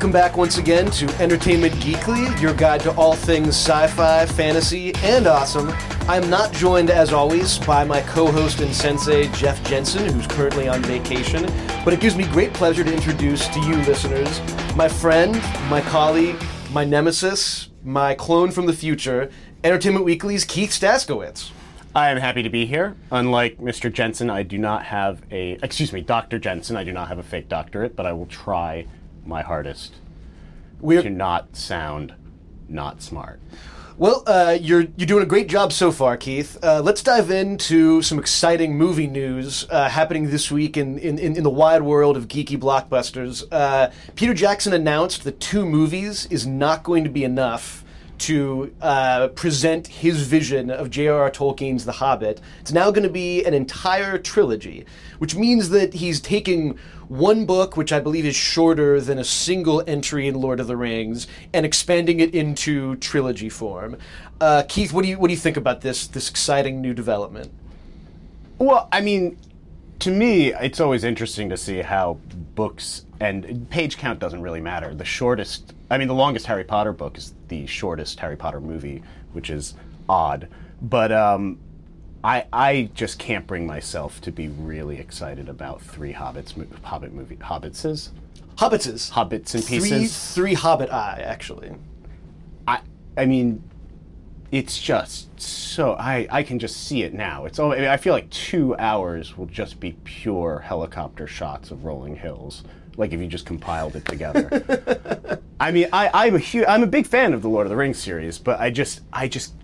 Welcome back once again to Entertainment Geekly, your guide to all things sci fi, fantasy, and awesome. I'm not joined, as always, by my co host and sensei, Jeff Jensen, who's currently on vacation, but it gives me great pleasure to introduce to you, listeners, my friend, my colleague, my nemesis, my clone from the future, Entertainment Weekly's Keith Staskiewicz. I am happy to be here. Unlike Mr. Jensen, I do not have a, excuse me, Dr. Jensen, I do not have a fake doctorate, but I will try my hardest We're, to not sound not smart. Well, uh, you're you're doing a great job so far, Keith. Uh, let's dive into some exciting movie news uh, happening this week in, in, in the wide world of geeky blockbusters. Uh, Peter Jackson announced that two movies is not going to be enough to uh, present his vision of J.R.R. Tolkien's The Hobbit. It's now going to be an entire trilogy, which means that he's taking one book, which I believe is shorter than a single entry in Lord of the Rings, and expanding it into trilogy form. Uh, Keith, what do you what do you think about this this exciting new development? Well, I mean, to me, it's always interesting to see how books and page count doesn't really matter. The shortest, I mean, the longest Harry Potter book is the shortest Harry Potter movie, which is odd. But um, I, I just can't bring myself to be really excited about three Hobbits, Hobbit movie, Hobbitses, Hobbitses. Hobbits and Three pieces. three Hobbit eye actually. I, I mean, it's just so I, I can just see it now. It's all, I, feel like two hours will just be pure helicopter shots of rolling hills. Like if you just compiled it together. I mean, I, I'm a huge, I'm a big fan of the Lord of the Rings series, but I just, I just,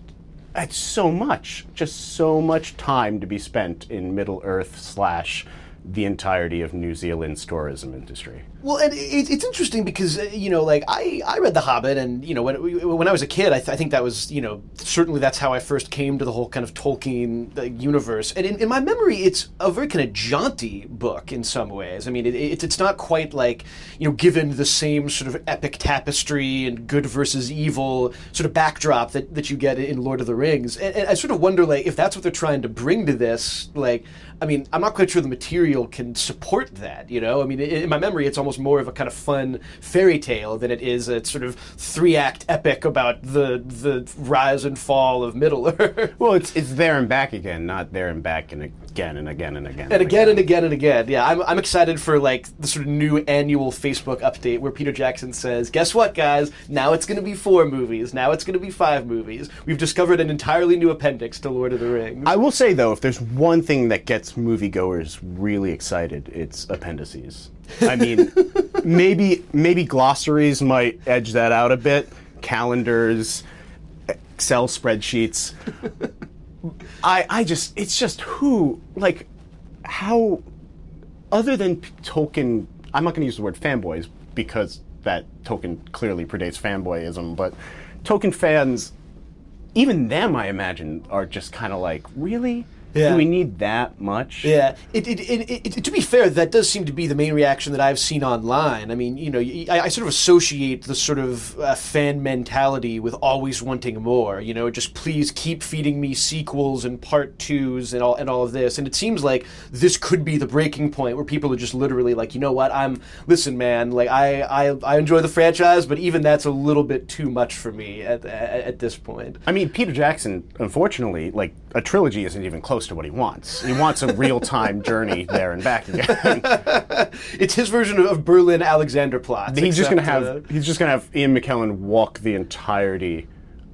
it's so much, just so much time to be spent in Middle Earth slash the entirety of New Zealand's tourism industry. Well, and it, it's interesting because uh, you know, like I, I read The Hobbit, and you know, when when I was a kid, I, th- I think that was you know certainly that's how I first came to the whole kind of Tolkien universe. And in, in my memory, it's a very kind of jaunty book in some ways. I mean, it, it, it's not quite like you know given the same sort of epic tapestry and good versus evil sort of backdrop that, that you get in Lord of the Rings. And, and I sort of wonder like if that's what they're trying to bring to this, like. I mean, I'm not quite sure the material can support that. You know, I mean, in my memory, it's almost more of a kind of fun fairy tale than it is a sort of three act epic about the the rise and fall of Middle Earth. Well, it's it's there and back again, not there and back and again and again and again and again and again and again. Yeah, I'm, I'm excited for like the sort of new annual Facebook update where Peter Jackson says, "Guess what, guys? Now it's going to be four movies. Now it's going to be five movies. We've discovered an entirely new appendix to Lord of the Rings." I will say though, if there's one thing that gets moviegoers really excited, it's appendices. I mean, maybe maybe glossaries might edge that out a bit. Calendars, Excel spreadsheets. I I just it's just who like how other than Tolkien. I'm not going to use the word fanboys because that Tolkien clearly predates fanboyism, but Tolkien fans even them, I imagine, are just kind of like, really? Yeah. Do we need that much? Yeah, it, it, it, it, to be fair, that does seem to be the main reaction that I've seen online. I mean, you know, I, I sort of associate the sort of uh, fan mentality with always wanting more. You know, just please keep feeding me sequels and part twos and all and all of this. And it seems like this could be the breaking point where people are just literally like, you know what? I'm listen, man. Like I I, I enjoy the franchise, but even that's a little bit too much for me at at, at this point. I mean, Peter Jackson, unfortunately, like a trilogy isn't even close to what he wants. He wants a real time journey there and back again. it's his version of Berlin Alexanderplatz. he's just gonna have uh, he's just gonna have Ian McKellen walk the entirety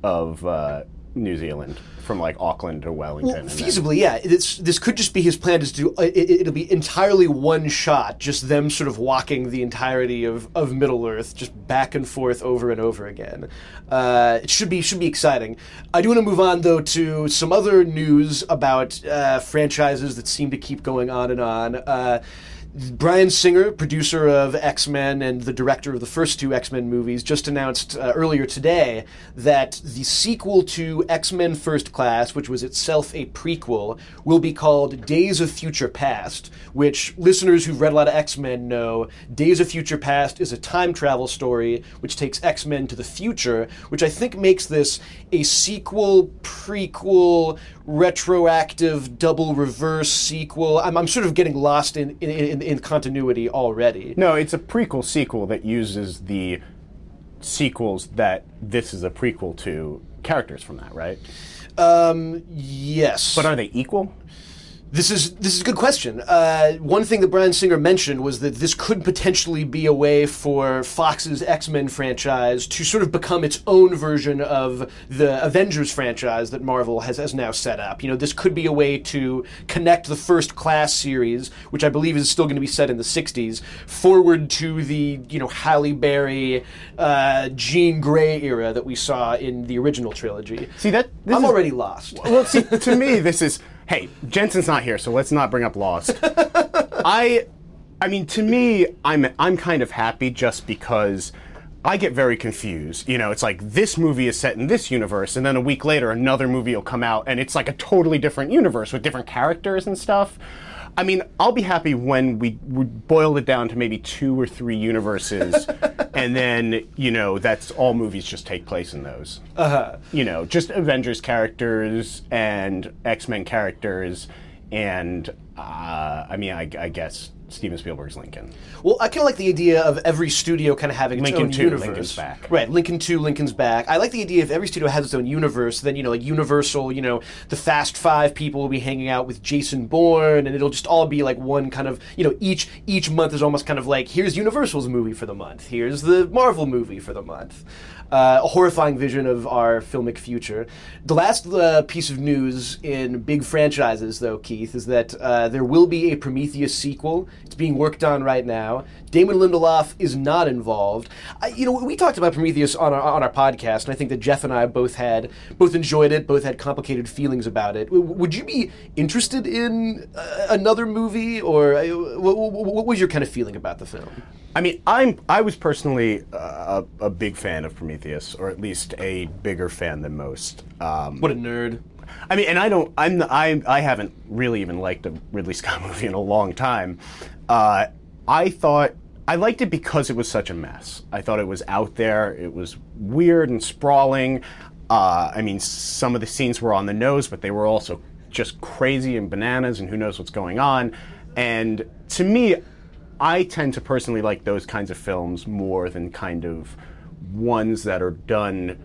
of uh, New Zealand from like Auckland to Wellington. Well, and then- feasibly, yeah. It's, this could just be his plan is to do. It, it'll be entirely one shot, just them sort of walking the entirety of, of Middle Earth, just back and forth over and over again. Uh, it should be should be exciting. I do want to move on though to some other news about uh, franchises that seem to keep going on and on. Bryan Singer, producer of X Men and the director of the first two X Men movies, just announced uh, earlier today that the sequel to X Men First Class, which was itself a prequel, will be called Days of Future Past, which listeners who've read a lot of X Men know Days of Future Past is a time travel story which takes X Men to the future, which I think makes this a sequel, prequel, retroactive, double reverse sequel. I'm, I'm sort of getting lost in, in, in, in continuity already. No, it's a prequel sequel that uses the sequels that this is a prequel to characters from that, right? Um, yes. But are they equal? This is this is a good question. Uh, one thing that Bryan Singer mentioned was that this could potentially be a way for Fox's X Men franchise to sort of become its own version of the Avengers franchise that Marvel has, has now set up. You know, this could be a way to connect the First Class series, which I believe is still going to be set in the '60s, forward to the you know Halle Berry, uh, Jean Grey era that we saw in the original trilogy. See that this I'm is- already lost. Well, see, to me, this is hey, Jensen's not here, so let's not bring up Lost. I, I mean, to me, I'm I'm kind of happy just because I get very confused. You know, it's like this movie is set in this universe, and then a week later, another movie will come out, and it's like a totally different universe with different characters and stuff. I mean, I'll be happy when we, we boil it down to maybe two or three universes, and then you know that's all movies just take place in those. Uh-huh. You know, just Avengers characters and X Men characters, and uh, I mean, I, I guess Steven Spielberg's Lincoln. Well, I kind of like the idea of every studio kind of having its Lincoln own 2, universe. Lincoln's back. Right, Lincoln 2, Lincoln's back. I like the idea if every studio has its own universe, then, you know, like Universal, you know, the Fast Five people will be hanging out with Jason Bourne, and it'll just all be like one kind of, you know, each each month is almost kind of like, here's Universal's movie for the month, here's the Marvel movie for the month. Uh, a horrifying vision of our filmic future. The last uh, piece of news in big franchises, though, Keith, is that uh, there will be a Prometheus sequel. It's being worked on right now. Damon Lindelof is not involved. I, you know, we talked about Prometheus on our on our podcast, and I think that Jeff and I both had both enjoyed it, both had complicated feelings about it. W- would you be interested in uh, another movie, or uh, what, what was your kind of feeling about the film? I mean, I'm I was personally uh, a, a big fan of Prometheus, or at least a bigger fan than most. Um, What a nerd! I mean, and I don't. I'm. I. I haven't really even liked a Ridley Scott movie in a long time. Uh, I thought I liked it because it was such a mess. I thought it was out there. It was weird and sprawling. Uh, I mean, some of the scenes were on the nose, but they were also just crazy and bananas, and who knows what's going on. And to me, I tend to personally like those kinds of films more than kind of ones that are done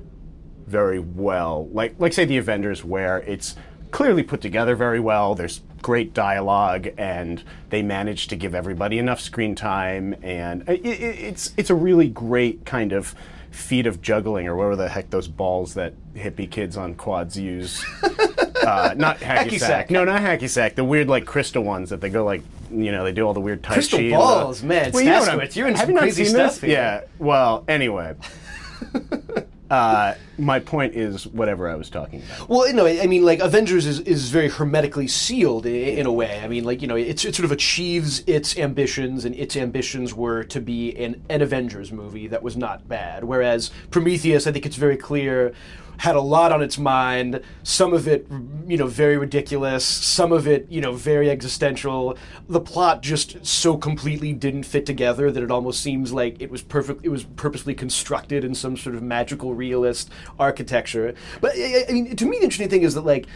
very well. Like like say the Avengers where it's clearly put together very well. There's great dialogue and they manage to give everybody enough screen time and it, it, it's it's a really great kind of feat of juggling or whatever the heck those balls that hippie kids on quads use. Uh, not hacky, Hacky sack. sack. No, not hacky sack. The weird like crystal ones that they go like you know they do all the weird tai Crystal chi and the- balls, man, Well, you know what I'm- you're in have some you not crazy seen stuff this? here. Yeah. Well, anyway. uh, my point is whatever I was talking about. Well, no, I mean, like Avengers is, is very hermetically sealed i- in a way. I mean, like you know, it's, it sort of achieves its ambitions, and its ambitions were to be an, an Avengers movie that was not bad. Whereas Prometheus, I think it's very clear, had a lot on its mind. Some of it, you know, very ridiculous. Some of it, you know, very existential. The plot just so completely didn't fit together that it almost seems like it was perfect. It was purposely constructed in some sort of magical realist architecture. But I, mean, to me, the interesting thing is that like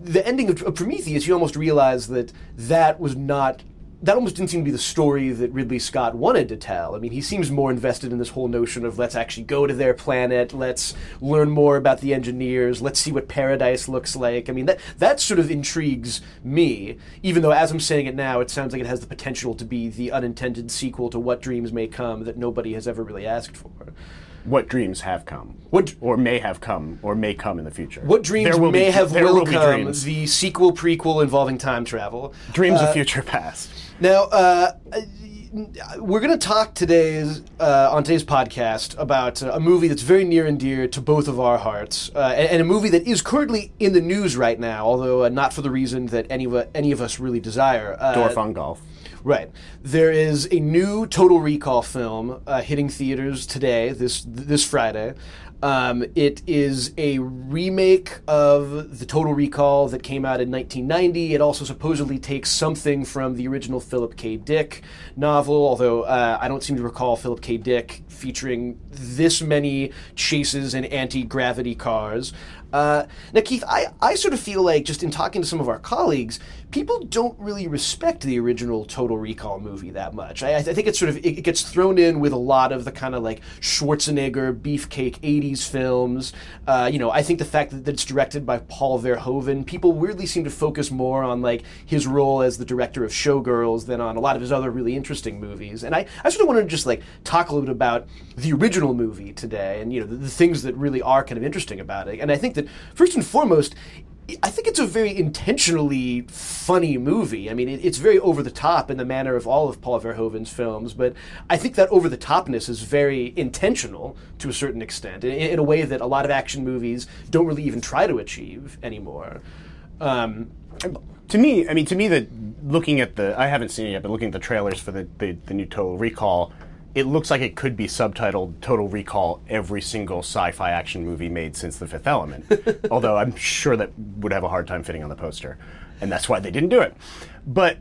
the ending of Prometheus, you almost realize that that was not. That almost didn't seem to be the story that Ridley Scott wanted to tell. I mean, he seems more invested in this whole notion of let's actually go to their planet, let's learn more about the engineers, let's see what paradise looks like. I mean, that that sort of intrigues me. Even though, as I'm saying it now, it sounds like it has the potential to be the unintended sequel to What Dreams May Come that nobody has ever really asked for. What dreams have come? What- or may have come, or may come in the future? What dreams may be, have will, will come? The sequel prequel involving time travel. Dreams Uh, of future past. Now, uh, we're going to talk today's uh, on today's podcast about uh, a movie that's very near and dear to both of our hearts, uh, and, and a movie that is currently in the news right now, although uh, not for the reason that any of any of us really desire. Uh, Dorf on golf. Right. There is a new Total Recall film uh, hitting theaters today, this this Friday. Um, it is a remake of the Total Recall that came out in 1990. It also supposedly takes something from the original Philip K. Dick novel, although uh, I don't seem to recall Philip K. Dick featuring this many chases in anti gravity cars. Uh, now, Keith, I, I sort of feel like just in talking to some of our colleagues, people don't really respect the original Total Recall movie that much. I, I think it's sort of it, it gets thrown in with a lot of the kind of like Schwarzenegger beefcake '80s films. Uh, you know, I think the fact that it's directed by Paul Verhoeven, people weirdly seem to focus more on like his role as the director of Showgirls than on a lot of his other really interesting movies. And I, I sort of wanted to just like talk a little bit about the original movie today, and you know the, the things that really are kind of interesting about it. And I think that first and foremost, I think it's a very intentionally funny movie. I mean, it, it's very over the top in the manner of all of Paul Verhoeven's films, but I think that over the topness is very intentional to a certain extent, in, in, a way that a lot of action movies don't really even try to achieve anymore. Um, to me, I mean, to me, that looking at the, I haven't seen it yet, but looking at the trailers for the, the, the new Total Recall, it looks like it could be subtitled Total Recall every single sci fi action movie made since The Fifth Element. Although I'm sure that would have a hard time fitting on the poster. And that's why they didn't do it. But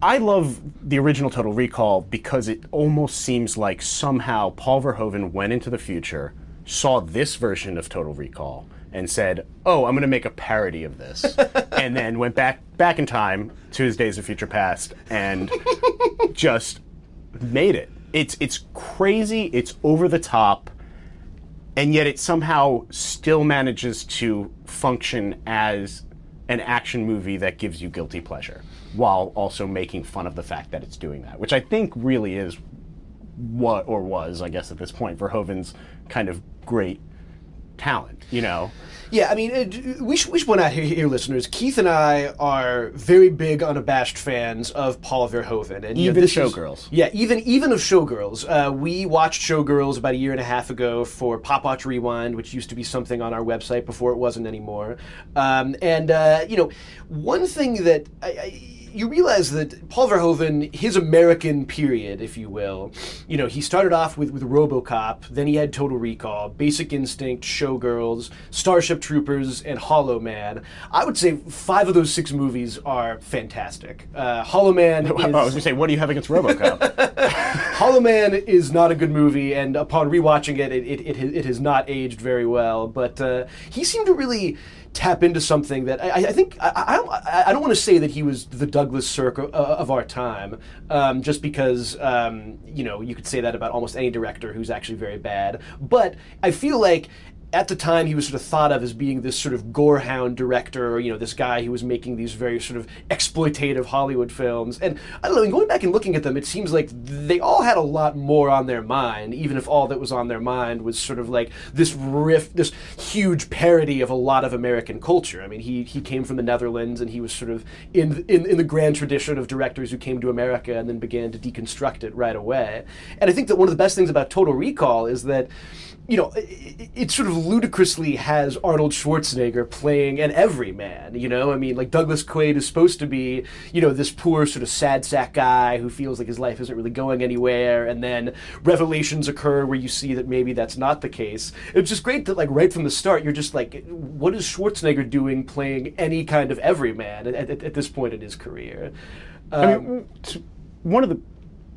I love the original Total Recall because it almost seems like somehow Paul Verhoeven went into the future, saw this version of Total Recall, and said, "Oh, I'm going to make a parody of this," and then went back back in time to his Days of Future Past and just made it it's it's crazy, it's over the top, and yet it somehow still manages to function as an action movie that gives you guilty pleasure while also making fun of the fact that it's doing that, which I think really is what or was, I guess at this point, Verhoeven's kind of great talent, you know. Yeah, I mean, it, we, should, we should point out here, here, listeners, Keith and I are very big, unabashed fans of Paul Verhoeven. And, even know, Showgirls. Is, yeah, even even of Showgirls. Uh, we watched Showgirls about a year and a half ago for Pop Watch Rewind, which used to be something on our website before it wasn't anymore. Um, and, uh, you know, one thing that I, I you realize that Paul Verhoeven, his American period, if you will, you know, he started off with, with RoboCop, then he had Total Recall, Basic Instinct, Showgirls, Starship Troopers, and Hollow Man. I would say five of those six movies are fantastic. Uh, Hollow Man. Is, I was going to say, what do you have against RoboCop? Hollow Man is not a good movie, and upon rewatching it, it, it, it, it has not aged very well. But uh, he seemed to really tap into something that I, I think I, I, I don't want to say that he was the Douglas Sirk of, of our time, um, just because um, you know you could say that about almost any director who's actually very bad. But I feel like at the time he was sort of thought of as being this sort of gorehound director, or, you know, this guy who was making these very sort of exploitative Hollywood films. And I don't know, going back and looking at them, it seems like they all had a lot more on their mind, even if all that was on their mind was sort of like this riff, this huge parody of a lot of American culture. I mean, he he came from the Netherlands, and he was sort of in in, in the grand tradition of directors who came to America and then began to deconstruct it right away. And I think that one of the best things about Total Recall is that you know, it, it, sort of ludicrously has Arnold Schwarzenegger playing an everyman. You know, I mean, like Douglas Quaid is supposed to be, you know, this poor sort of sad sack guy who feels like his life isn't really going anywhere, and then revelations occur where you see that maybe that's not the case. It's just great that, like, right from the start, you're just like, what is Schwarzenegger doing playing any kind of everyman at, at, at this point in his career? Um, I mean, um, one of the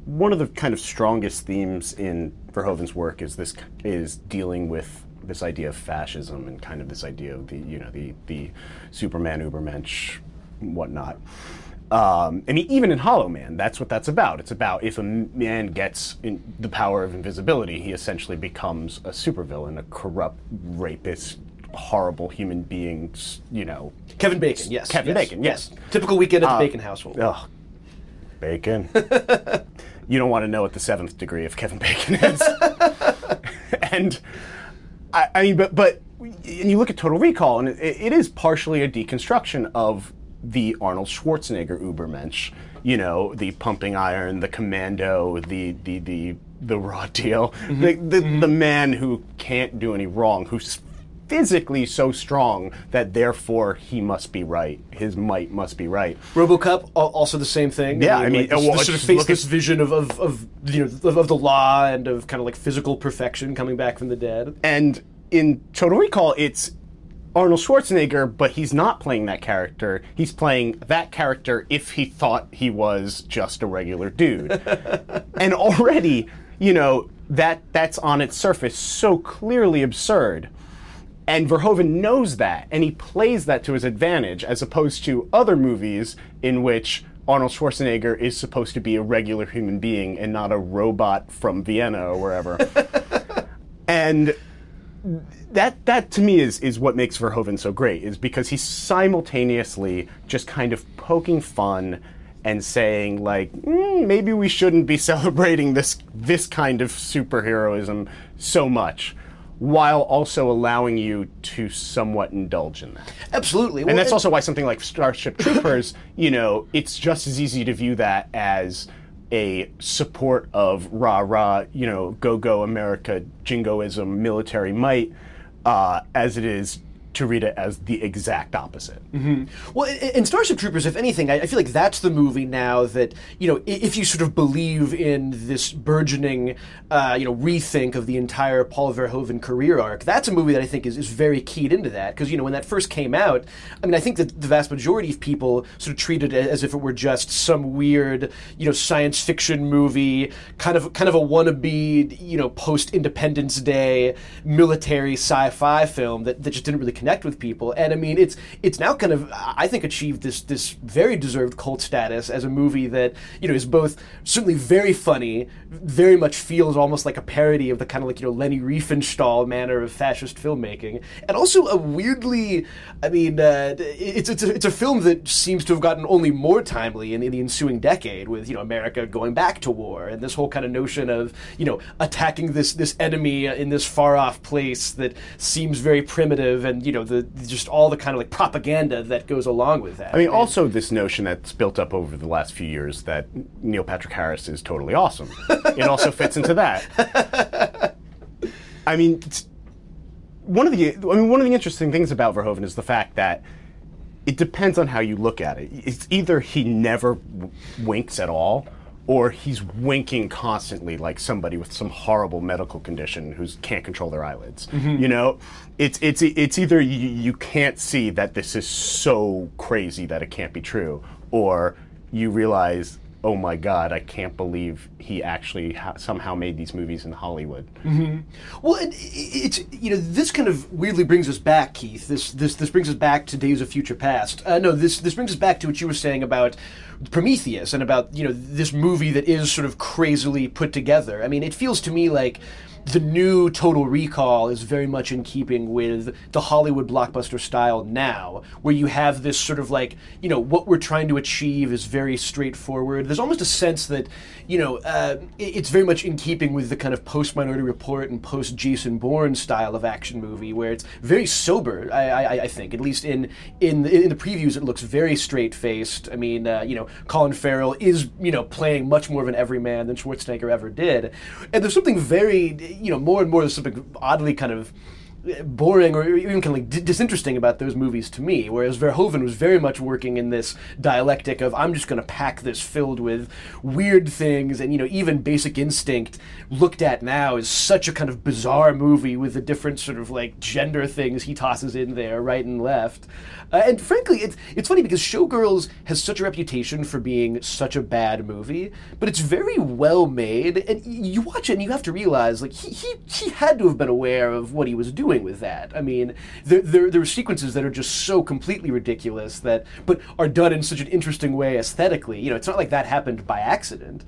one of the kind of strongest themes in Verhoeven's work is this is dealing with this idea of fascism and kind of this idea of the you know the the Superman Ubermensch whatnot. Um, I mean, even in Hollow Man, that's what that's about. It's about if a man gets the power of invisibility, he essentially becomes a supervillain, a corrupt rapist, horrible human being. You know, Kevin Bacon. Yes, Kevin yes, Bacon. Yes. yes. Typical weekend at the uh, Bacon household. Oh, Bacon. you don't want to know what the seventh degree of Kevin Bacon is. and I, I, mean, but but and you look at Total Recall, and it, it is partially a deconstruction of the Arnold Schwarzenegger Ubermensch. You know, the pumping iron, the commando, the the the the raw deal, mm-hmm. the the, mm-hmm. the man who can't do any wrong, who's physically so strong that therefore he must be right. His might must be right. RoboCop also the same thing. Yeah, I mean, I mean like, well, sort of face this vision of, of, of you know of, of, the law and of kind of like physical perfection coming back from the dead. And in Total Recall, it's Arnold Schwarzenegger, but he's not playing that character. He's playing that character if he thought he was just a regular dude. and already, you know, that that's on its surface so clearly absurd And Verhoeven knows that, and he plays that to his advantage, as opposed to other movies in which Arnold Schwarzenegger is supposed to be a regular human being and not a robot from Vienna or wherever. and that that to me is is what makes Verhoeven so great is because he's simultaneously just kind of poking fun and saying like mm, maybe we shouldn't be celebrating this this kind of superheroism so much while also allowing you to somewhat indulge in that. Absolutely. And that's also why something like Starship Troopers, you know, it's just as easy to view that as a support of rah rah, you know, go go America, jingoism, military might, uh, as it is to read it as the exact opposite. Mm-hmm. Well, in Starship Troopers, if anything, I feel like that's the movie now that you know, if you sort of believe in this burgeoning, uh, you know, rethink of the entire Paul Verhoeven career arc, that's a movie that I think is, is very keyed into that because you know when that first came out, I mean, I think that the vast majority of people sort of treated it as if it were just some weird, you know, science fiction movie, kind of kind of a wannabe, you know, post Independence Day military sci-fi film that, that just didn't really connect connect with people. And I mean, it's it's now kind of I think achieved this this very deserved cult status as a movie that you know is both certainly very funny, very much feels almost like a parody of the kind of like you know Leni Riefenstahl manner of fascist filmmaking, and also a weirdly, I mean, uh, it's it's a, it's a film that seems to have gotten only more timely in, in the ensuing decade with you know America going back to war and this whole kind of notion of you know attacking this this enemy in this far off place that seems very primitive and you know the just all the kind of like propaganda that goes along with that. I mean, also this notion that's built up over the last few years that Neil Patrick Harris is totally awesome. it also fits into that. I mean, one of the I mean one of the interesting things about Verhoeven is the fact that it depends on how you look at it. It's either he never w- winks at all, or he's winking constantly like somebody with some horrible medical condition who can't control their eyelids. Mm-hmm. You know, it's it's it's either you, you can't see that this is so crazy that it can't be true, or you realize oh my god, I can't believe he actually ha- somehow made these movies in Hollywood. Mm-hmm. Well, it, it's you know this kind of weirdly brings us back, Keith. This this this brings us back to Days of Future Past. Uh, no, this this brings us back to what you were saying about Prometheus and about you know this movie that is sort of crazily put together. I mean, it feels to me like the new Total Recall is very much in keeping with the Hollywood blockbuster style now, where you have this sort of like, you know, what we're trying to achieve is very straightforward. There's almost a sense that, you know, uh, it's very much in keeping with the kind of post Minority Report and post Jason Bourne style of action movie, where it's very sober. I, I, I think, at least in in the, in the previews, it looks very straight faced. I mean, uh, you know, Colin Farrell is you know playing much more of an everyman than Schwarzenegger ever did, and there's something very you know, more and more there's something oddly kind of boring or even kind of like disinteresting about those movies to me. Whereas Verhoeven was very much working in this dialectic of I'm just going to pack this filled with weird things, and you know even Basic Instinct looked at now is such a kind of bizarre movie with the different sort of like gender things he tosses in there right and left. Uh, and frankly, it's it's funny because Showgirls has such a reputation for being such a bad movie, but it's very well made. And you watch it and you have to realize like he he, he had to have been aware of what he was doing with that. I mean, there, there there are sequences that are just so completely ridiculous that but are done in such an interesting way aesthetically. You know, it's not like that happened by accident.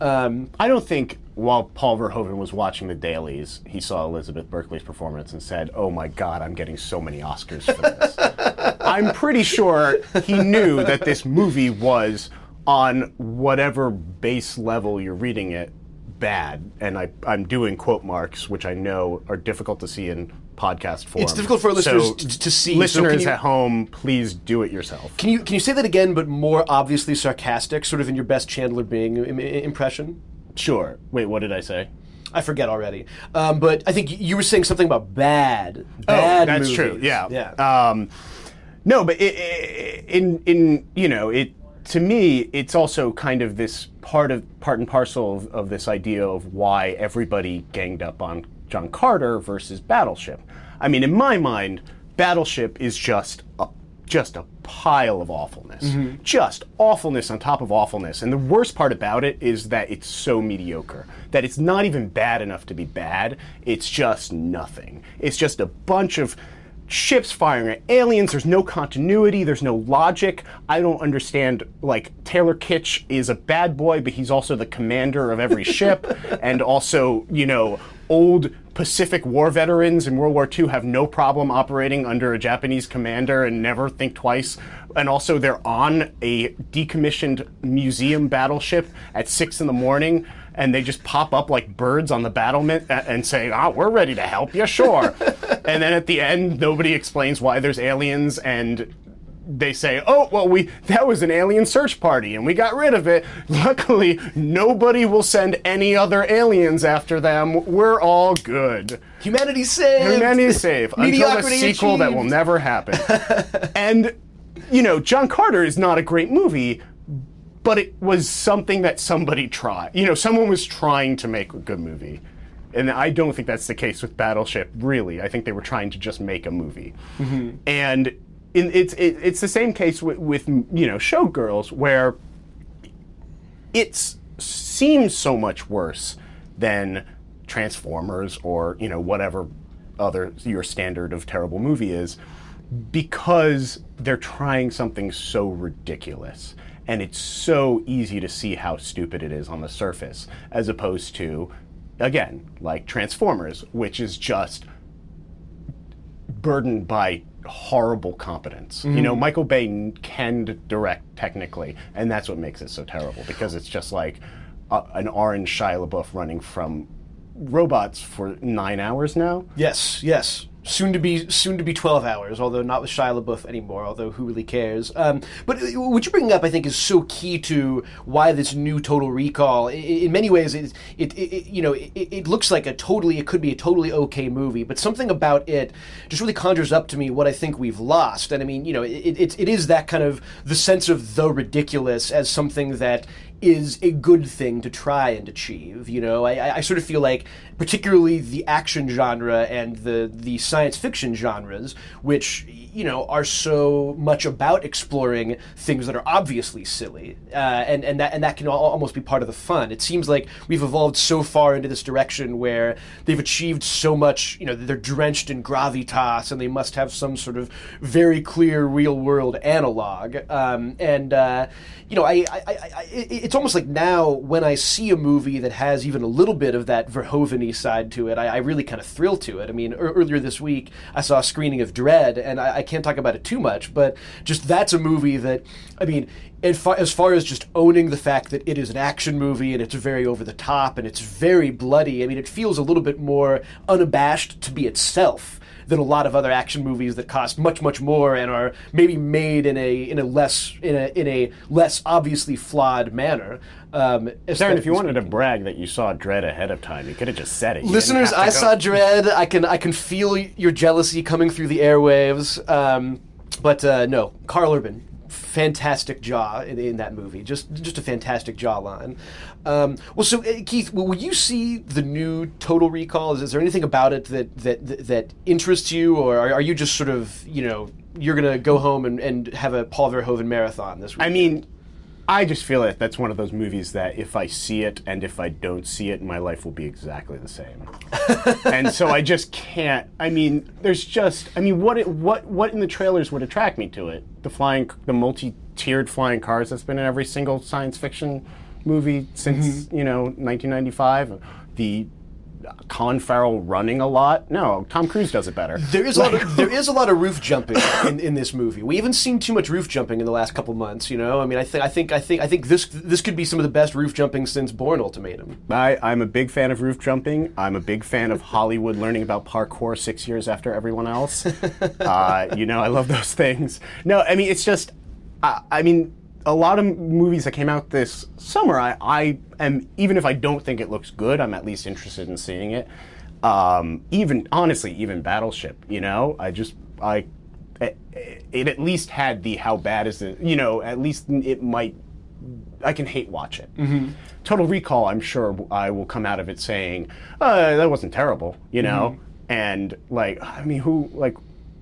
Um, I don't think while Paul Verhoeven was watching the dailies, he saw Elizabeth Berkley's performance and said, "Oh my God, I'm getting so many Oscars for this." I'm pretty sure he knew that this movie was on whatever base level you're reading it bad, and I, I'm doing quote marks, which I know are difficult to see in podcast form. It's difficult for listeners so to, to see. Listeners so you, at home, please do it yourself. Can you can you say that again, but more obviously sarcastic, sort of in your best Chandler Bing impression? Sure. Wait, what did I say? I forget already. Um, but I think you were saying something about bad. Oh, bad oh, that's movies. true. Yeah. Yeah. Um, no, but it, it, in in you know it to me it's also kind of this part of part and parcel of, of this idea of why everybody ganged up on John Carter versus Battleship. I mean, in my mind, Battleship is just a just a pile of awfulness. Mm-hmm. Just awfulness on top of awfulness. And the worst part about it is that it's so mediocre. That it's not even bad enough to be bad. It's just nothing. It's just a bunch of ships firing at aliens. There's no continuity. There's no logic. I don't understand. Like Taylor Kitsch is a bad boy, but he's also the commander of every ship, and also you know old Pacific War veterans in World War II have no problem operating under a Japanese commander and never think twice. And also, they're on a decommissioned museum battleship at six in the morning and they just pop up like birds on the battlement and say, "Ah, we're ready to help you, sure." and then at the end, nobody explains why there's aliens, and they say, "Oh, well, we that was an alien search party, and we got rid of it. Luckily, nobody will send any other aliens after them. We're all good." Humanity's saved. Humanity's safe until the Mediocrity sequel that will never happen. and you know, John Carter is not a great movie, but it was something that somebody tried. You know, someone was trying to make a good movie. And I don't think that's the case with Battleship, really. I think they were trying to just make a movie. Mm-hmm. And in, it's it, it's the same case with, with you know Showgirls, where it seems so much worse than Transformers or you know whatever other your standard of terrible movie is because they're trying something so ridiculous. And it's so easy to see how stupid it is on the surface as opposed to again like Transformers which is just burdened by horrible competence. You know, Michael Bay n- can direct technically, and that's what makes it so terrible because it's just like uh, an orange Shia LaBeouf running from robots for nine hours now. Yes, yes. Soon to be soon to be twelve hours, although not with Shia LaBeouf anymore. Although who really cares? Um, but uh, what you're bringing up, I think, is so key to why this new Total Recall. In many ways, it, it, it you know it, it looks like a totally it could be a totally okay movie, but something about it just really conjures up to me what I think we've lost. And I mean, you know, it, it, is that kind of the sense of the ridiculous as something that is a good thing to try and achieve. You know, I- I sort of feel like, particularly the action genre and the the science fiction genres, which you know are so much about exploring things that are obviously silly, uh, and and that and that can al- almost be part of the fun. It seems like we've evolved so far into this direction where they've achieved so much. You know, they're drenched in gravitas, and they must have some sort of very clear real world analog. Um, and uh, you know, I, I, I, I it's almost like now when I see a movie that has even a little bit of that Verhoeven-y side to it, I, I really kind of thrill to it. I mean, ear- earlier this week I saw a screening of Dredd, and I, I can't talk about it too much, but just that's a movie that, I mean, far, as far as just owning the fact that it is an action movie and it's very over the top and it's very bloody, I mean, it feels a little bit more unabashed to be itself than a lot of other action movies that cost much much more and are maybe made in a in a less in a in a less obviously flawed manner. Um, Darren, if you wanted to brag that you saw Dredd ahead of time, you could have just said it. You listeners, I go- saw Dredd. I can I can feel your jealousy coming through the airwaves. Um, but uh, no, Karl Urban. Fantastic jaw in, in that movie, just just a fantastic jawline. Um, well, so uh, Keith, will will you see the new Total Recall? Is, is there anything about it that that that, that interests you, or are, are you just sort of you know you're gonna go home and, and have a Paul Verhoeven marathon this week? I mean, I just feel that that's one of those movies that if I see it and if I don't see it, my life will be exactly the same. and so I just can't. I mean, there's just. I mean, what it, what what in the trailers would attract me to it? The flying, the multi-tiered flying cars that's been in every single science fiction movie since mm-hmm. you know 1995. The Colin Farrell running a lot. No, Tom Cruise does it better. There is a lot of, there is a lot of roof jumping in, in this movie. We haven't seen too much roof jumping in the last couple months. You know, I mean, I think I think I think I think this this could be some of the best roof jumping since Bourne Ultimatum. I, I'm a big fan of roof jumping. I'm a big fan of Hollywood learning about parkour six years after everyone else. uh, you know, I love those things. No, I mean, it's just, I, I mean, a lot of movies that came out this summer, I, I am, even if I don't think it looks good, I'm at least interested in seeing it. Um, even, honestly, even Battleship, you know, I just, I, it, it at least had the how bad is it, you know, at least it might I can hate watch it. Total Recall, I'm sure I will come out of it saying, uh, that wasn't terrible, you know? And like, I mean, who, like,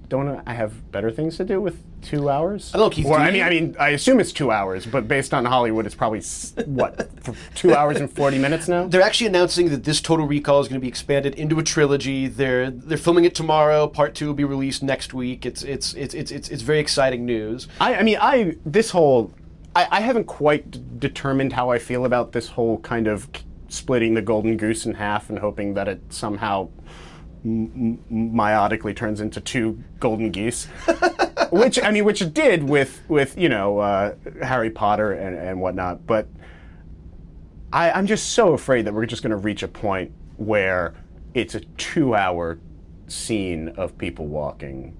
don't I have better things to do with two hours. Know, Keith, Or I mean, I mean, I assume it's two hours, but based on Hollywood, it's probably what two hours and forty minutes now. They're actually announcing that this Total Recall is going to be expanded into a trilogy. They're they're filming it tomorrow. Part two will be released next week. It's it's it's it's it's, it's very exciting news. I, I mean, I this whole, I, I haven't quite d- determined how I feel about this whole kind of splitting the golden goose in half and hoping that it somehow m- m- myotically turns into two golden geese. which I mean, which it did with with you know uh, Harry Potter and, and whatnot, but I, I'm just so afraid that we're just going to reach a point where it's a two-hour scene of people walking,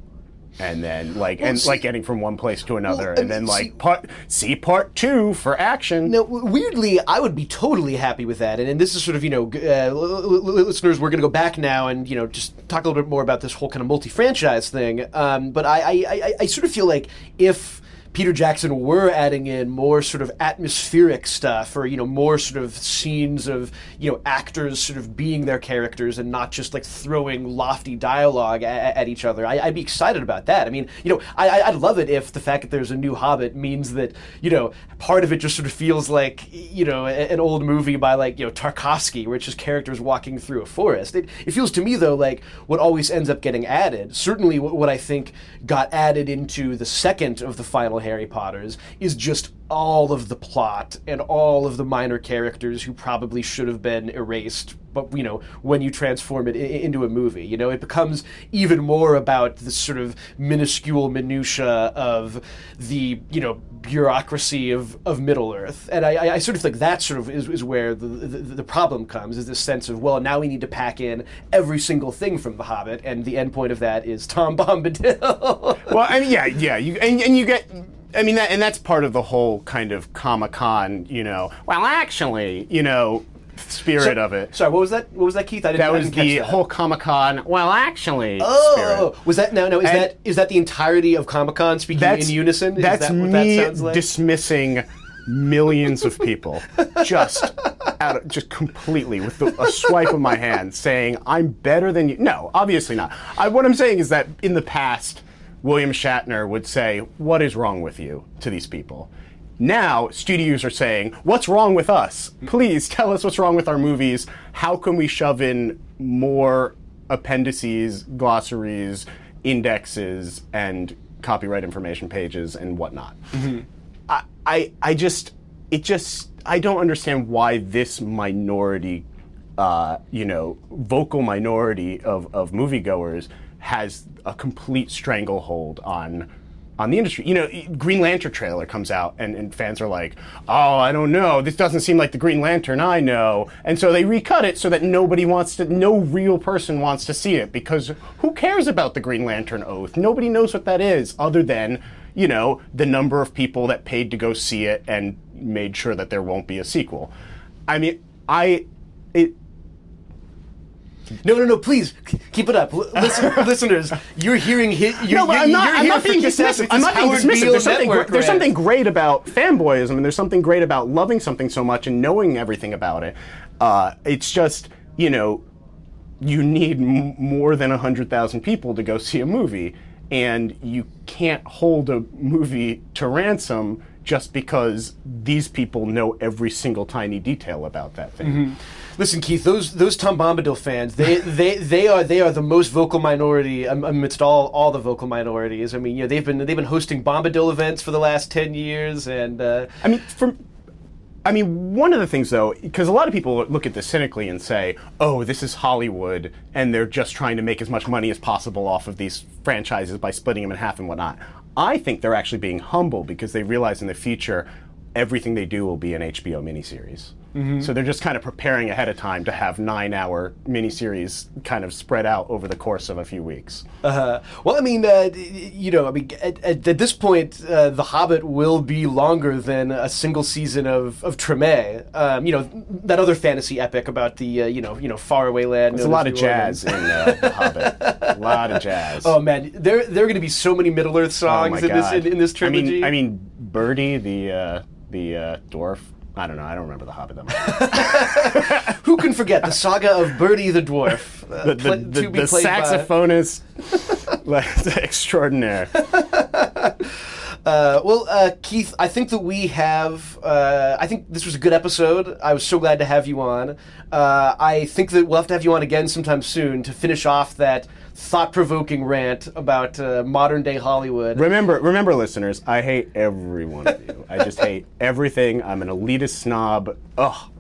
and then like and see- like getting from one place to another, Well, and then like see- part see part two for action. Now, weirdly, I would be totally happy with that. And, and this is sort of, you know, uh, listeners, we're going to go back now and, you know, just talk a little bit more about this whole kind of multi franchise thing. Um, but I, I, I, I sort of feel like if. Peter Jackson were adding in more sort of atmospheric stuff, or you know, more sort of scenes of you know actors sort of being their characters and not just like throwing lofty dialogue at, at each other. I, I'd be excited about that. I mean, you know, I, I'd love it if the fact that there's a new Hobbit means that you know part of it just sort of feels like you know an old movie by like you know Tarkovsky, where it's just characters walking through a forest. It, it feels to me though like what always ends up getting added. Certainly, what, what I think got added into the second of the final Harry Potters is just all of the plot and all of the minor characters who probably should have been erased but you know when you transform it into a movie you know it becomes even more about this sort of minuscule minutia of the you know bureaucracy of, of Middle Earth, and I, I, I sort of think that sort of is, is where the, the the problem comes is this sense of well now we need to pack in every single thing from The Hobbit, and the end point of that is Tom Bombadil. well, I mean, yeah, yeah, you and, and you get. I mean, that, and that's part of the whole kind of Comic Con, you know. Well, actually, you know, spirit of it. Sorry, what was that? What was that, Keith? I didn't. That I was didn't catch the that. whole Comic Con. Well, actually, Oh, spirit. was that no, no? Is And- that is that the entirety of Comic Con speaking in unison? Is That's that what me that sounds like? dismissing millions of people just out of, just completely with the, a swipe of my hand, saying I'm better than you. No, obviously not. I, what I'm saying is that in the past, William Shatner would say, "What is wrong with you?" to these people. Now, studios are saying, What's wrong with us? Please tell us what's wrong with our movies. How can we shove in more appendices, glossaries, indexes, and copyright information pages and whatnot? I, I, I just, it just, I don't understand why this minority, uh, you know, vocal minority of, of moviegoers has a complete stranglehold on on the industry. You know, Green Lantern trailer comes out and, and fans are like, oh, I don't know, this doesn't seem like the Green Lantern I know. And so they recut it so that nobody wants to, no real person wants to see it because who cares about the Green Lantern oath? Nobody knows what that is other than, you know, the number of people that paid to go see it and made sure that there won't be a sequel. I mean, I, it, No, no, no! Please keep it up, listen, listeners. You're hearing hit. You're, No, but I'm not, I'm not being dismissive. I'm not being dismissive. There's something, gr- there's something great about fanboyism, and there's something great about loving something so much and knowing everything about it. Uh, it's just, you know, you need m- more than 100,000 people to go see a movie, and you can't hold a movie to ransom just because these people know every single tiny detail about that thing. Mm-hmm. Listen, Keith, those those Tom Bombadil fans, they they they are they are the most vocal minority amidst all all the vocal minorities. I mean, you know, they've been they've been hosting Bombadil events for the last ten years, and uh, I mean, from I mean, one of the things though, because a lot of people look at this cynically and say, "Oh, this is Hollywood, and they're just trying to make as much money as possible off of these franchises by splitting them in half and whatnot." I think they're actually being humble because they realize in the future everything they do will be an HBO miniseries. So they're just kind of preparing ahead of time to have nine-hour miniseries kind of spread out over the course of a few weeks. Uh, well, I mean, uh, you know, I mean, at, at, at this point, uh, The Hobbit will be longer than a single season of of Treme. Um, you know, that other fantasy epic about the uh, you know you know faraway land. There's a lot of jazz in uh, The Hobbit. A lot of jazz. Oh man, there there are going to be so many Middle Earth Oh songs my in this in, in this I trilogy. mean, I mean, Birdie, the uh, the uh, dwarf. I don't know. I don't remember the Hobbit that much. Who can forget the saga of Birdie the dwarf? uh, the the, the, to be the by- saxophonist like, extraordinaire. Uh, well, uh, Keith, I think that we have. Uh, I think this was a good episode. I was so glad to have you on. Uh, I think that we'll have to have you on again sometime soon to finish off that thought-provoking rant about uh, modern-day Hollywood. Remember, remember, listeners, I hate every one of you. I just hate everything. I'm an elitist snob. Ugh.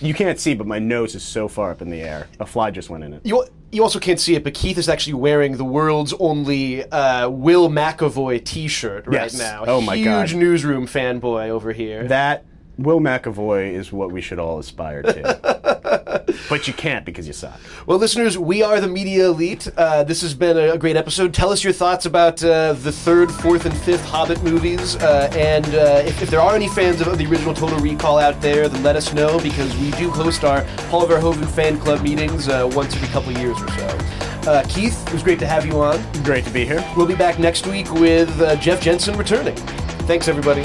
You can't see, but my nose is so far up in the air. A fly just went in it. You, you also can't see it, but Keith is actually wearing the world's only uh, Will McAvoy T-shirt right Yes. now. Oh my Huge God. newsroom fanboy over here. That Will McAvoy is what we should all aspire to. but you can't because you suck. Well, listeners, we are the Media Elite. Uh, this has been a, a great episode. Tell us your thoughts about uh, the third, fourth, and fifth Hobbit movies. Uh, and uh, if, if there are any fans of the original Total Recall out there, then let us know because we do host our Paul Verhoeven fan club meetings uh, once every couple years or so. Uh, Keith, it was great to have you on. Great to be here. We'll be back next week with uh, Jeff Jensen returning. Thanks, everybody.